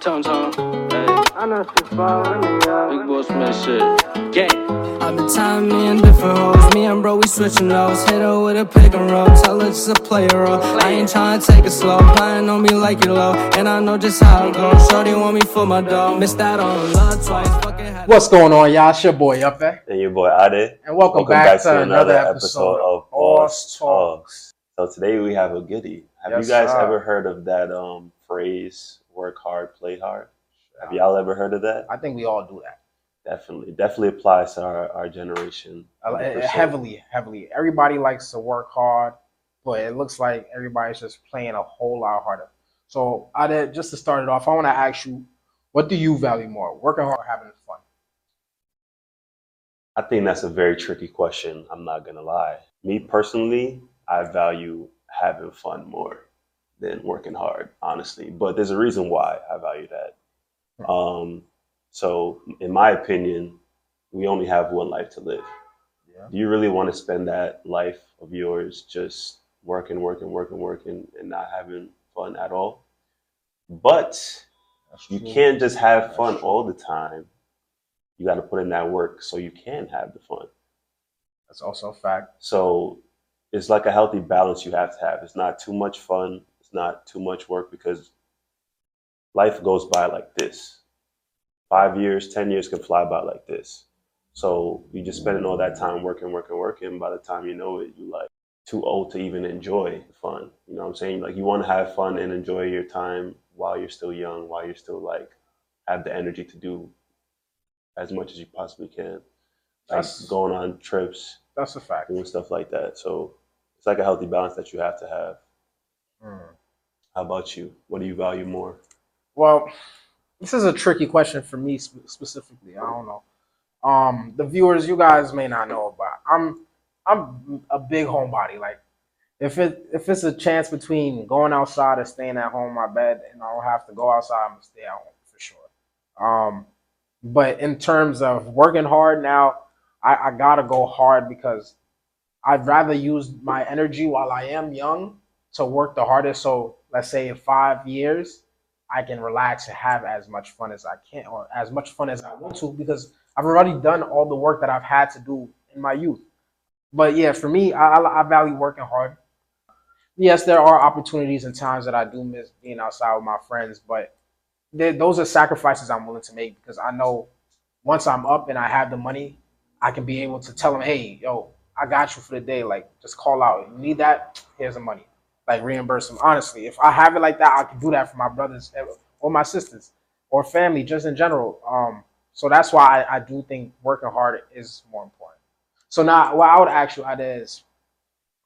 Tone tone. Hey. I know she following me up. Big boy Smith shit. Gang. I've been tying me in different holes. Me and bro, we switching those. Hit her with a pick and roll. Tell her just a player role. I ain't trying to take it slow. Playing on me like you low. And I know just how it goes. Shorty want me for my dog. Missed out on love twice. What's going on, y'all? It's your boy Up there. and your boy Ade. And welcome, back, to, another episode of Boss Talks. So today we have a goodie. Have Yes, you guys sir. ever heard of that um phrase "work hard, play hard"? Have y'all ever heard of that? I think we all do that. Definitely, definitely applies to our, our generation. Uh, Heavily, heavily. Everybody likes to work hard, but it looks like everybody's just playing a whole lot harder. So, I did, just to start it off, I want to ask you, what do you value more, working hard or having fun? I think that's a very tricky question. I'm not gonna lie. Me personally, I value having fun more than working hard, honestly. But there's a reason why I value that. Um, so, in my opinion, we only have one life to live. Yeah. Do you really want to spend that life of yours just working, working, working, working, and not having fun at all? But you can't just have fun all the time. You got to put in that work so you can have the fun. That's also a fact. So it's like a healthy balance you have to have. It's not too much fun. It's not too much work because life goes by like this. Five years, ten years can fly by like this. So you're just spending all that time working, working, working. By the time you know it, you're like too old to even enjoy fun. You know what I'm saying? Like you want to have fun and enjoy your time while you're still young, while you're still like have the energy to do as much as you possibly can. Like That's- going on trips, That's a fact. doing stuff like that. So it's like a healthy balance that you have to have. Mm. How about you? What do you value more? Well, this is a tricky question for me sp- specifically. I don't know. Um, the viewers, you guys may not know about. I'm I'm a big homebody. Like, if it if it's a chance between going outside or staying at home my bed, and I don't have to go outside, I'm gonna stay at home for sure. Um, but in terms of working hard now, I, I gotta go hard because I'd rather use my energy while I am young to work the hardest. So let's say in five years, I can relax and have as much fun as I can, or as much fun as I want to, because I've already done all the work that I've had to do in my youth. But yeah, for me, I, I I value working hard. Yes, there are opportunities and times that I do miss being outside with my friends, but there- those are sacrifices I'm willing to make because I know once I'm up and I have the money, I can be able to tell them, hey, yo, I got you for the day. Like, just call out. You need that? Here's the money. Like, reimburse them. Honestly, if I have it like that, I can do that for my brothers or my sisters or family, just in general. Um, so that's why I, I do think working hard is more important. So now, what I would ask you, Ada, is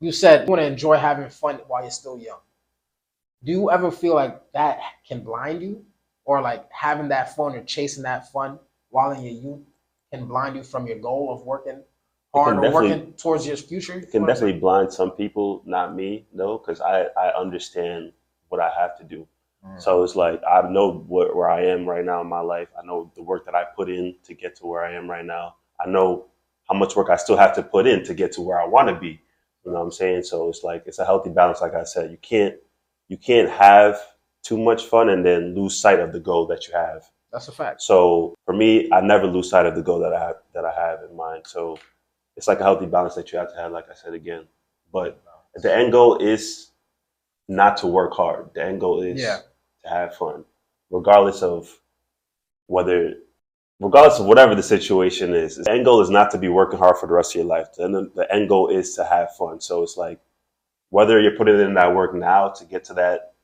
you said you want to enjoy having fun while you're still young. Do you ever feel like that can blind you, or like having that fun or chasing that fun while in your youth can blind you from your goal of working hard or working towards your future? It can definitely blind some people, not me, though, because I, I understand what I have to do. Mm. So it's like I know what, where I am right now in my life. I know the work that I put in to get to where I am right now. I know how much work I still have to put in to get to where I want to be. You know what I'm saying? So it's like it's a healthy balance. Like I said, you can't you can't have too much fun and then lose sight of the goal that you have. That's a fact. So for me, I never lose sight of the goal that I have that I have in mind. So it's like a healthy balance that you have to have, like I said again. But the end goal is not to work hard. The end goal is Yeah. to have fun, regardless of whether, regardless of whatever the situation is. The end goal is not to be working hard for the rest of your life. The, the end goal is to have fun. So it's like whether you're putting in that work now to get to that,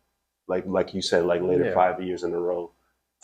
like like you said, like later Yeah. five years in a row,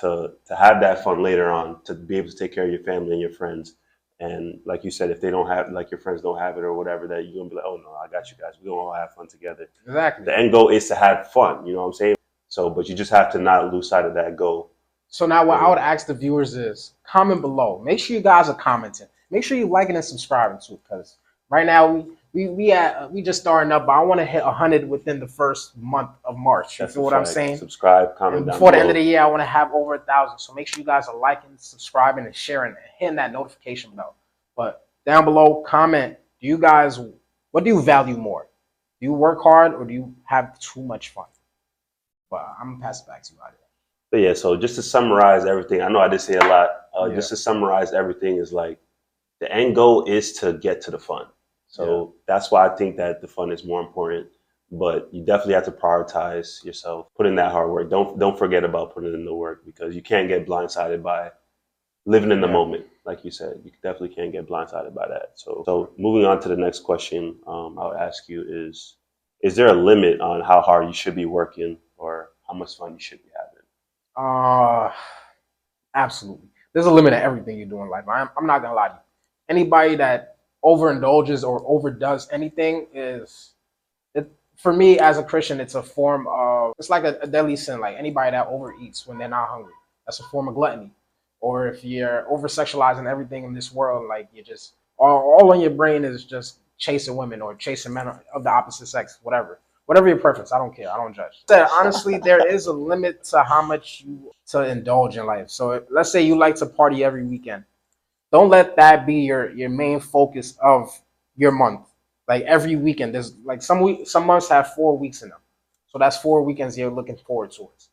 to to have that fun later on, to be able to take care of your family and your friends. And like you said, if they don't have, like your friends don't have it or whatever, that you're gonna be like, oh no, I got you guys. We're gonna all have fun together Exactly. the end goal is to have fun. You know what I'm saying? So, but you just have to not lose sight of that goal. So now what I um, would ask the viewers is comment below. Make sure you guys are commenting. Make sure you liking and subscribing too, because right now we we we at we just starting up, but I want to hit hundred within the first month of March. You That's feel a what I'm saying? Subscribe, comment And down before the below. end of the year, I want to have over a thousand. So make sure you guys are liking, subscribing, and sharing, and hitting that notification bell. But down below, comment. Do you guys what do you value more? Do you work hard or do you have too much fun? But I'm gonna pass it back to you, Adi. But yeah, so just to summarize everything, I know I did say a lot. Uh, Yeah. Just to summarize everything is like the end goal is to get to the fun. So that's why I think that the fun is more important. But you definitely have to prioritize yourself, put in that hard work. Don't don't forget about putting in the work because you can't get blindsided by living in the Yeah. moment, like you said. You definitely can't get blindsided by that. So so moving on to the next question, um, I would ask you is is there a limit on how hard you should be working or how much fun you should be having? Uh, absolutely. There's a limit to everything you do in life. I'm, I'm not gonna lie to you. Anybody that overindulges or overdoes anything is, it, for me as a Christian, it's a form of it's like a, a deadly sin. Like anybody that overeats when they're not hungry, that's a form of gluttony. Or if you're over sexualizing everything in this world, like you're just all, all on your brain is just chasing women or chasing men of the opposite sex, whatever whatever your preference. I don't care. I don't judge. Honestly, there is a limit to how much you to indulge in life. So if, let's say you like to party every weekend. Don't let that be your your main focus of your month. Like every weekend, there's like some week, some months have four weeks in them. So that's four weekends you're looking forward towards.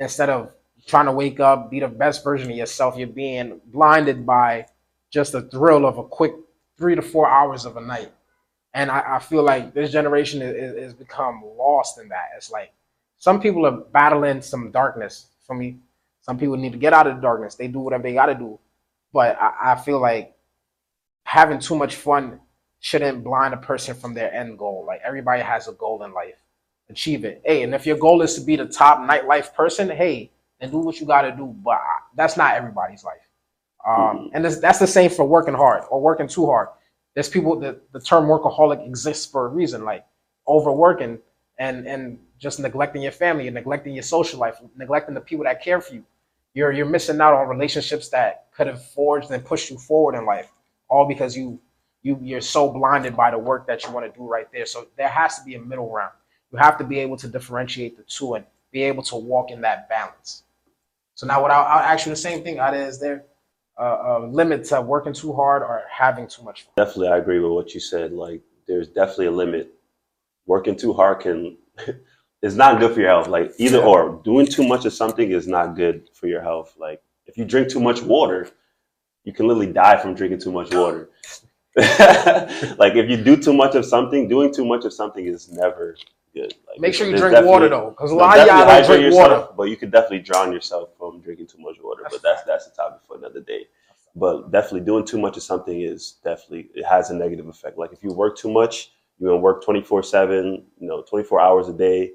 Instead of trying to wake up, be the best version of yourself, you're being blinded by just the thrill of a quick three to four hours of a night and I, I feel like this generation is, is become lost in that. It's like some people are battling some darkness. For me, some people need to get out of the darkness. They do whatever they got to do, but I, I feel like having too much fun shouldn't blind a person from their end goal. Like everybody has a goal in life, achieve it. Hey, and if your goal is to be the top nightlife person, hey, then do what you got to do. But that's not everybody's life. Um, and this, that's the same for working hard or working too hard there's people that the term workaholic exists for a reason like overworking and and just neglecting your family and neglecting your social life neglecting the people that care for you you're you're missing out on relationships that could have forged and pushed you forward in life all because you you you're so blinded by the work that you want to do right there so there has to be a middle ground you have to be able to differentiate the two and be able to walk in that balance so now what i'll, I'll ask you the same thing Ada, is there a, a limit to working too hard or having too much fun Definitely, I agree with what you said. Like, there's definitely a limit. Working too hard can is not good for your health. Like, either Yeah. or. Doing too much of something is not good for your health. Like, if you drink too much water, you can literally die from drinking too much water. like, if you do too much of something, doing too much of something is never good. Like, Make sure you drink water though, because a lot of y'all don't drink yourself, water. But you could definitely drown yourself from drinking too much water. But that's that's a topic for another day. But definitely doing too much of something is definitely it has a negative effect. Like if you work too much, you're gonna work twenty four seven, you know, twenty four hours a day,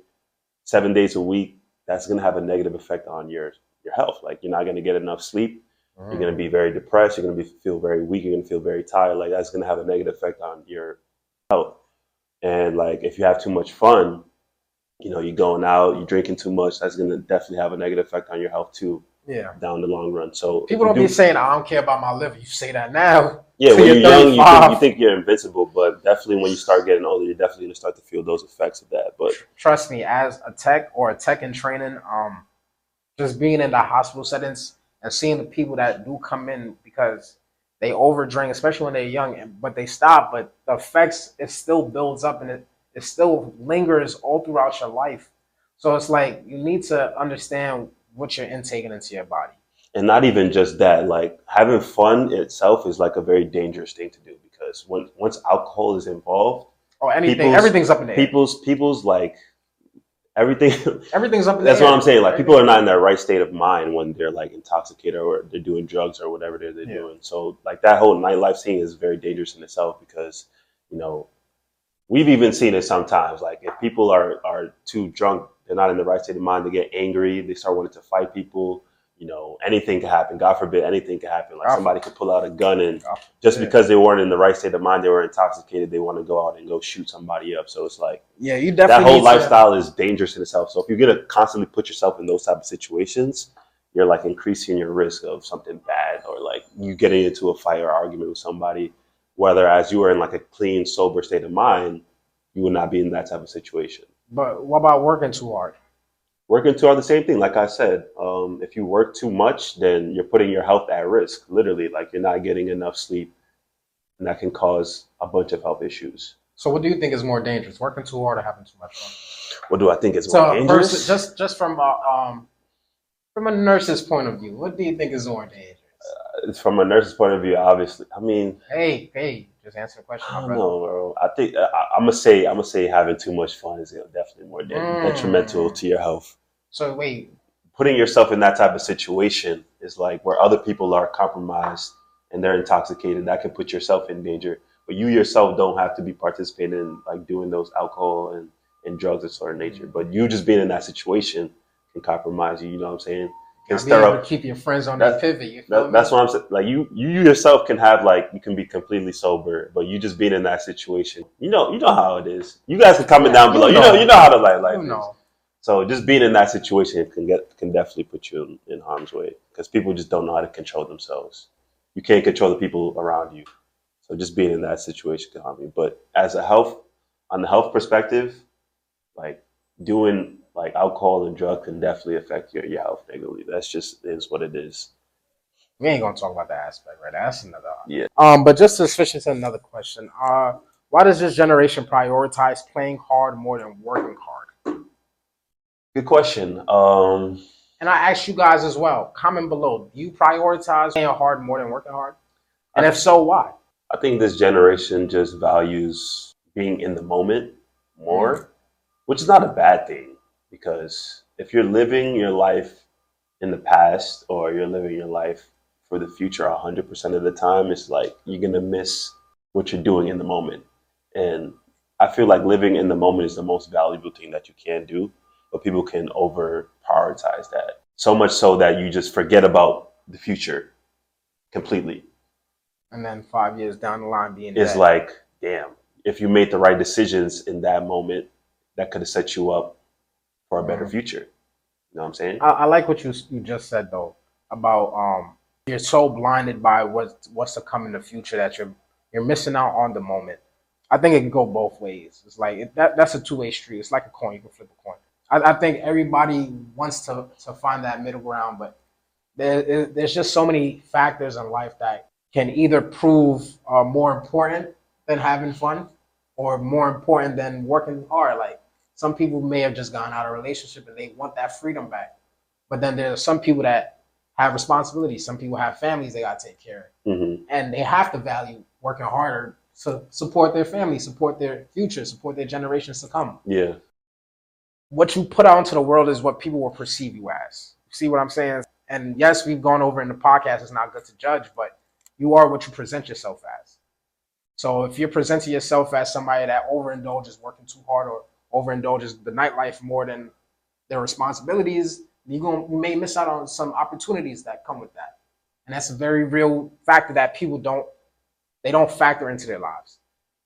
seven days a week. That's gonna have a negative effect on your your health. Like you're not gonna get enough sleep. You're gonna be very depressed. You're gonna be feel very weak. You're gonna feel very tired. Like that's gonna have a negative effect on your health. And like if you have too much fun, you know, you're going out, you're drinking too much. That's gonna definitely have a negative effect on your health too Yeah. down the long run. So People don't do- be saying I don't care about my liver. You say that now. Yeah, when you're young, you think, you think you're invincible, but definitely when you start getting older, you're definitely gonna start to feel those effects of that. But Trust me, as a tech or a tech in training, um, just being in the hospital settings and seeing the people that do come in because they overdrink, especially when they're young, but they stop. But the effects it still builds up and it it still lingers all throughout your life. So it's like you need to understand what you're intaking into your body. And not even just that, like having fun itself is like a very dangerous thing to do because when once alcohol is involved, Or anything, everything's up in the air. people's people's like everything Everything's up in That's the air. what I'm saying. Like people are not in their right state of mind when they're like intoxicated or they're doing drugs or whatever they're, they're Yeah. doing. So like that whole nightlife scene is very dangerous in itself because you know we've even seen it sometimes. Like if people are are too drunk, they're not in the right state of mind. They get angry. They start wanting to fight people. You know, anything could happen. God forbid, anything could happen. Like somebody could pull out a gun and just because they weren't in the right state of mind, they were intoxicated. They want to go out and go shoot somebody up. So it's like Yeah, you definitely that whole need to- lifestyle is dangerous in itself. So if you're gonna constantly put yourself in those type of situations, you're like increasing your risk of something bad or like you getting into a fight or argument with somebody. Whether as you are in like a clean, sober state of mind, you would not be in that type of situation. But what about working too hard? Working too hard, the same thing. Like I said, um, if you work too much, then you're putting your health at risk. Literally, like you're not getting enough sleep, and that can cause a bunch of health issues. So what do you think is more dangerous, working too hard or having too much fun? What do I think is So more dangerous? person, just just from uh, um, From a nurse's point of view, what do you think is more dangerous? It's from a nurse's point of view, obviously. I mean, hey, hey, just answer the question. I don't brother. know, bro. I think I, I'm gonna say I'm gonna say having too much fun is definitely more Mm. detrimental to your health. So wait, Putting yourself in that type of situation is like where other people are compromised and they're intoxicated. That can put yourself in danger. But you yourself don't have to be participating in like doing those alcohol and, and drugs of sort of nature. But you just being in that situation can compromise you. You know what I'm saying? Can be stir able up to keep your friends on that pivot. You That, that's what I'm saying. Like you, you yourself can have like you can be completely sober, but you just being in that situation, you know, you know how it is. You guys can comment down below. You know. you know how to like life you know. So just being in that situation can get can definitely put you in, in harm's way because people just don't know how to control themselves. You can't control the people around you. So just being in that situation can harm you. But as a health, on the health perspective, like doing like alcohol and drug can definitely affect your, your health negatively. That's just is what it is. We ain't gonna talk about that aspect, right? That's another. Yeah. Um, but just to switch into another question, uh, why does this generation prioritize playing hard more than working hard? Good question. Um, And I ask you guys as well. Comment below. Do you prioritize playing hard more than working hard? And if so, why? I think this generation just values being in the moment more, which is not a bad thing because if you're living your life in the past or you're living your life for the future 100% of the time, it's like you're going to miss what you're doing in the moment. And I feel like living in the moment is the most valuable thing that you can do, but people can over prioritize that. So much so that you just forget about the future completely And then five years down the line, being is dead. like, damn, if you made the right decisions in that moment, that could have set you up for a better future. You know what I'm saying? I, I like what you you just said though about um you're so blinded by what's what's to come in the future that you're you're missing out on the moment. I think it can go both ways. It's like it, that that's a two way street. It's like a coin. You can flip a coin. I, I think everybody wants to to find that middle ground, but there- there's just so many factors in life that can either prove uh, more important than having fun, or more important than working hard. Like some people may have just gone out of a relationship and they want that freedom back. But then there are some people that have responsibilities. Some people have families they got to take care of. hmm And they have to value working harder to support their family, support their future, support their generations to come. Yeah, What you put out into the world is what people will perceive you as. See what I'm saying? And yes, we've gone over in the podcast, it's not good to judge, but you are what you present yourself as. So if you're presenting yourself as somebody that overindulges working too hard or overindulges the nightlife more than their responsibilities, you may miss out on some opportunities that come with that. And that's a very real factor that people don't they don't factor into their lives.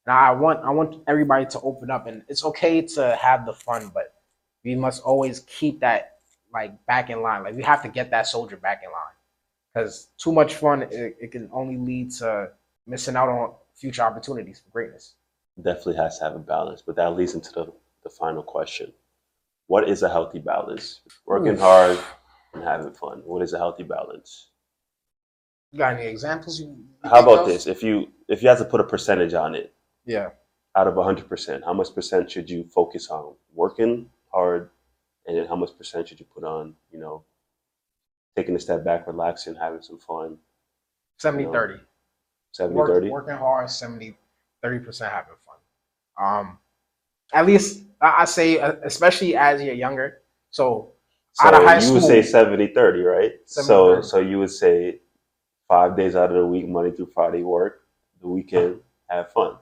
And I want I want everybody to open up and it's okay to have the fun, but we must always keep that like back in line. Like we have to get that soldier back in line. Because too much fun it, it can only lead to missing out on future opportunities for greatness. definitely has to have a balance. But that leads into the, the final question. What is a healthy balance? Working Oof. hard and having fun. What is a healthy balance? You got any examples? You, you How about of? this? If you if you had to put a percentage on it, Yeah. out of 100%, how much percent should you focus on working hard and then how much percent should you put on, you know, taking a step back, relaxing, having some fun? 70 No. 30. 70 Work, 30? Working hard, 70, 30% having fun. Um, at least I, say, uh, especially as you're younger. So So out of high you would say 70 30, right? 70, so 30. so you would say five days out of the week, Monday through Friday, work, the weekend, have fun.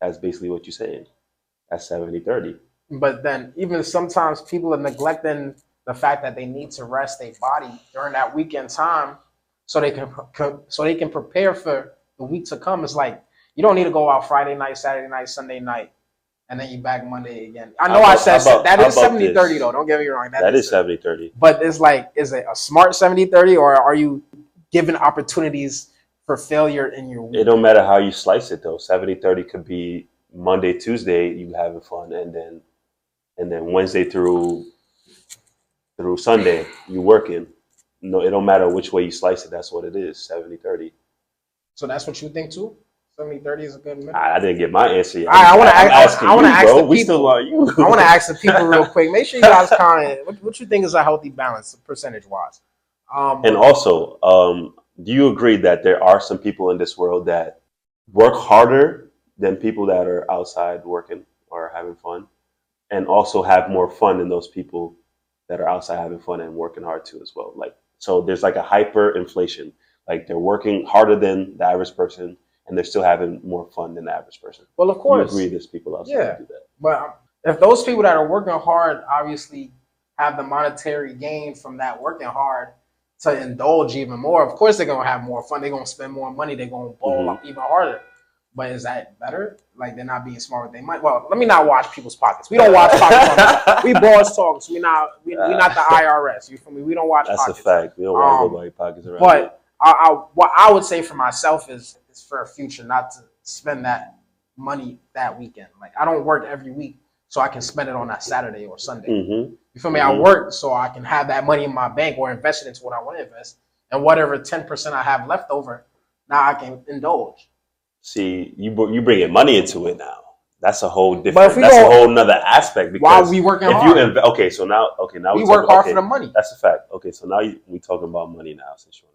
That's basically what you're saying. That's 70 30. But then, even sometimes people are neglecting the fact that they need to rest their body during that weekend time, so they can so they can prepare for the week to come. It's like you don't need to go out Friday night, Saturday night, Sunday night, and then you back Monday again. I know How I said how about- that how is about 70 this? 30 though. Don't get me wrong. that is 70 30. But it's like, is it a smart 70 30 or are you given opportunities for failure in your week? It don't matter how you slice it though. 70 30 could be Monday, Tuesday, you having fun, and then and then Wednesday through through Sunday, you working. No, it don't matter which way you slice it, that's what it is. 70 30. So that's what you think too? 70 30 is a good minimum. I, I didn't get my answer yet. All right, I wanna ask- asking I wanna you, ask bro. the We people. still on you. I want to ask the people real quick. Make sure you guys comment. What, what you think is a healthy balance, percentage wise? Um, And also, um, do you agree that there are some people in this world that work harder than people that are outside working or having fun, and also have more fun than those people that are outside having fun and working hard too as well? Like, so there's like a hyper inflation. Like they're working harder than the average person, and they're still having more fun than the average person. well, of You course. agree there's people Yeah. that do that? But if those people that are working hard obviously have the monetary gain from that working hard to indulge even more, of course they're gonna have more fun. They're gonna spend more money. They're gonna bowl Mhm. even harder. But is that better? Like they're not being smart with their money. Well, let me not watch people's pockets. We don't watch pockets. We boss talks. We not we, we not the IRS. You feel me? We don't watch That's a fact. We don't want Um, nobody pockets around. But I, I, what I would say for myself is, is for a future, not to spend that money that weekend. Like I don't work every week, so I can spend it on that Saturday or Sunday. hmm You feel me? I Mhm. work so I can have that money in my bank or invest it into what I want to invest, and whatever ten percent I have left over, now I can indulge. See, you you bringing money into it now. That's a whole different. That's a whole nother aspect. Because While we working if hard, you inv- okay, so now okay now we we work hard okay, for the money. That's a fact. Okay, so now you, we talking about money now. Since you're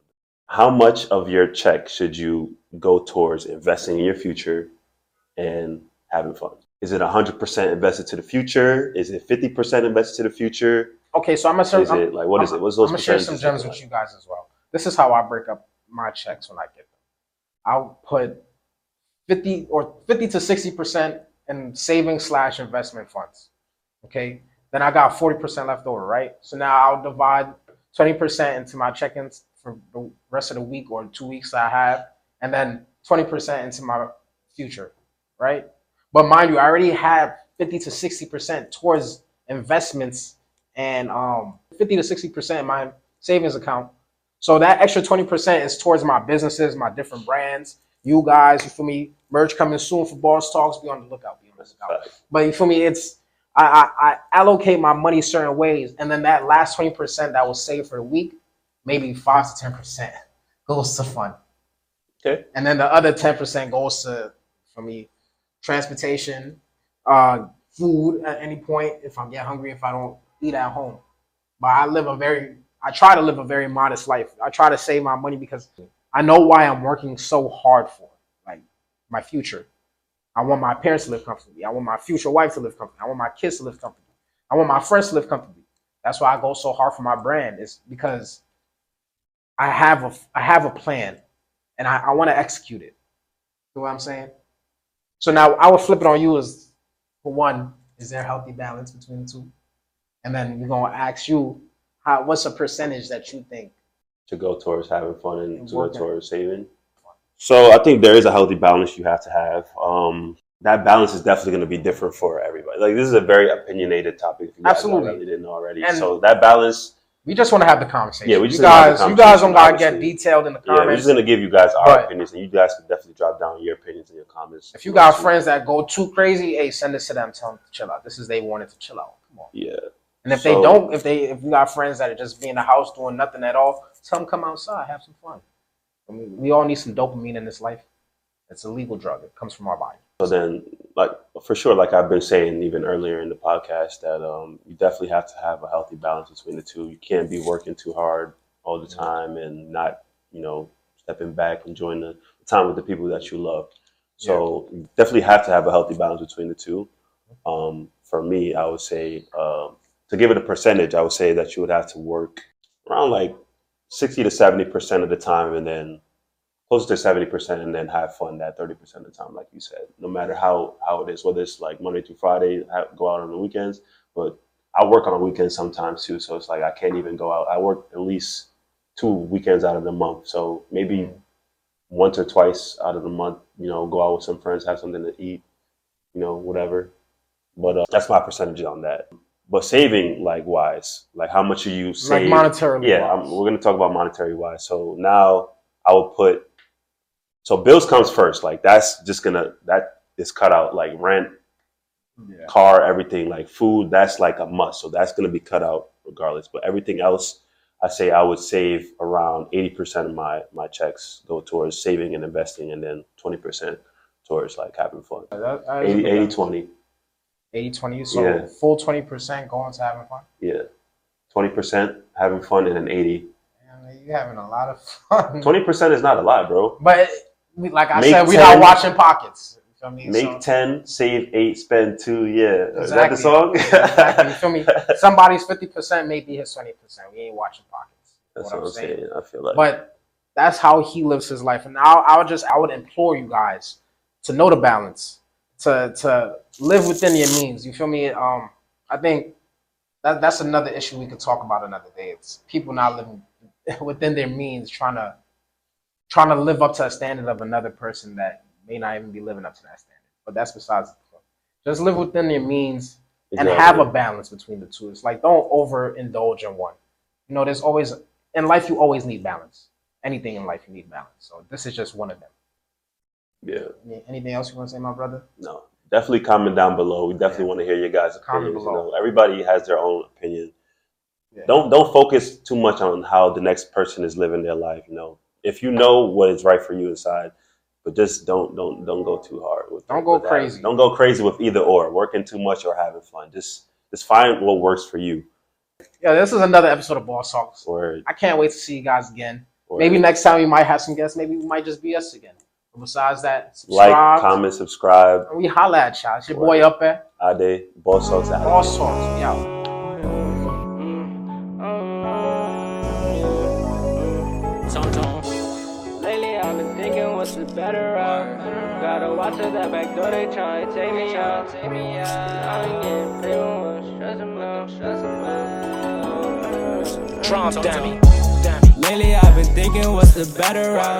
how much of your check should you go towards investing in your future and having fun? Is it hundred percent invested to the future? Is it fifty percent invested to the future? Okay, so I'm gonna share. Is it like what is I'm, it? What's those I'm gonna share some gems with you guys as well. This is how I break up my checks when I get them. I'll put fifty or fifty to sixty percent in savings slash investment funds. Okay, then I got forty percent left over, right? So now I'll divide twenty percent into my check-ins for the rest of the week or two weeks I have, and then twenty percent into my future, right? But mind you, I already have fifty to sixty percent towards investments and um, 50 to 60% in my savings account. So that extra 20% is towards my businesses, my different brands, you guys, you feel me? Merch coming soon for Boss Talks. Be on the lookout. Be on the lookout. But you feel me? It's I, I, I allocate my money certain ways, and then that last 20% that was saved for the week, maybe five to 10% goes to fun. Okay. And then the other 10% goes to for me, transportation, uh, food at any point if I'm get hungry, if I don't eat at home. But I live a very, I try to live a very modest life. I try to save my money because I know why I'm working so hard for, like my future. I want my parents to live comfortably. I want my future wife to live comfortably. I want my kids to live comfortably. I want my friends to live comfortably. That's why I go so hard for my brand. Is because I have a I have a plan, and I, I want to execute it. You know what I'm saying? So now I would flip it on you as for one, is there a healthy balance between the two? And then we're gonna ask you how what's a percentage that you think to go towards having fun and And to go towards saving. So I think there is a healthy balance you have to have. Um, that balance is definitely going to be different for everybody. Like this is a very opinionated topic. If you Absolutely. didn't know already. And- so that balance, we just want to have the conversation. Yeah, we just have guys you guys don't gotta get detailed in the comments. yeah, we're just going to give you guys our But- opinions, and you guys can definitely drop down your opinions in your comments. if you got friends that go too crazy, hey, send this to them. Tell them to chill out. This is they wanted to chill out. Come on. yeah, And if they don't, if they if you got friends that are just be in the house doing nothing at all, tell them come outside, have some fun. I mean, we all need some dopamine in this life. It's a legal drug. It comes from our body. So then, like for sure, like I've been saying even earlier in the podcast, that um, you definitely have to have a healthy balance between the two. You can't be working too hard all the time and not, you know, stepping back, and enjoying the time with the people that you love. So you definitely have to have a healthy balance between the two. Um, for me, I would say um, to give it a percentage, I would say that you would have to work around like sixty to seventy percent of the time, and then closer to seventy percent, and then have fun that thirty percent of the time, like you said. No matter how how it is, whether it's like Monday through Friday, have, go out on the weekends, but I work on the weekends sometimes too. So it's like I can't even go out. I work at least two weekends out of the month, so maybe once or twice out of the month, you know, go out with some friends, have something to eat, you know, whatever. But uh, that's my percentage on that. But saving, like wise, like how much are you Like save? monetarily. Yeah, we're gonna talk about monetary wise. So now I will put. So bills comes first. Like that's just gonna that is cut out. Like rent, Yeah. car, everything. Like food, that's like a must. So that's gonna be cut out regardless. But everything else, I say I would save around eighty percent of my my checks go towards saving and investing, and then twenty percent towards like having fun. That- that is 80, good. 80 20. 80 20. So Yeah. full 20% going to having fun. Yeah. 20% having fun and then 80. Man, you having a lot of fun. 20% is not a lot, bro. But we, like I Make said, we're not watching pockets. You feel me? Make So- 10, save 8, spend 2. Yeah. Is that the song? exactly. You feel me? Somebody's 50% may be his 20%. We ain't watching pockets. That's what I'm I'm saying. I feel like. But that's how he lives his life. And I, I would just, I would implore you guys to know the balance, to to live within your means. You feel me? Um, I think that that's another issue we could talk about another day. It's people not living within their means, trying to trying to live up to a standard of another person that may not even be living up to that standard. But that's besides. the point. Just live within your means and have a balance between the two. It's like don't overindulge in one. You know, there's always in life you always need balance. Anything in life you need balance. So this is just one of them. Yeah. Anything else you want to say, my brother? No. Definitely comment down below. We definitely Yeah. want to hear your guys' Comment opinions. You below. know, everybody has their own opinion. Yeah. Don't don't focus too much on how the next person is living their life. You know, if you know what is right for you inside, but just don't don't don't go too hard with. Don't go with that. crazy. Don't go crazy with either or. Working too much or having fun. Just just find what works for you. Yeah, this is another episode of Boss Talks. Or, I can't wait to see you guys again. or Maybe next time we might have some guests. Maybe we might just be us again. But besides that, like, comment, subscribe. And we holla at y'all. It's your boy up there. Ade, boss talks. Boss Talks. We out. Route. Gotta watch at that back door, they try to take me out. Take me out. I ain't getting paid, out, out. Lately I've been thinking what's the better route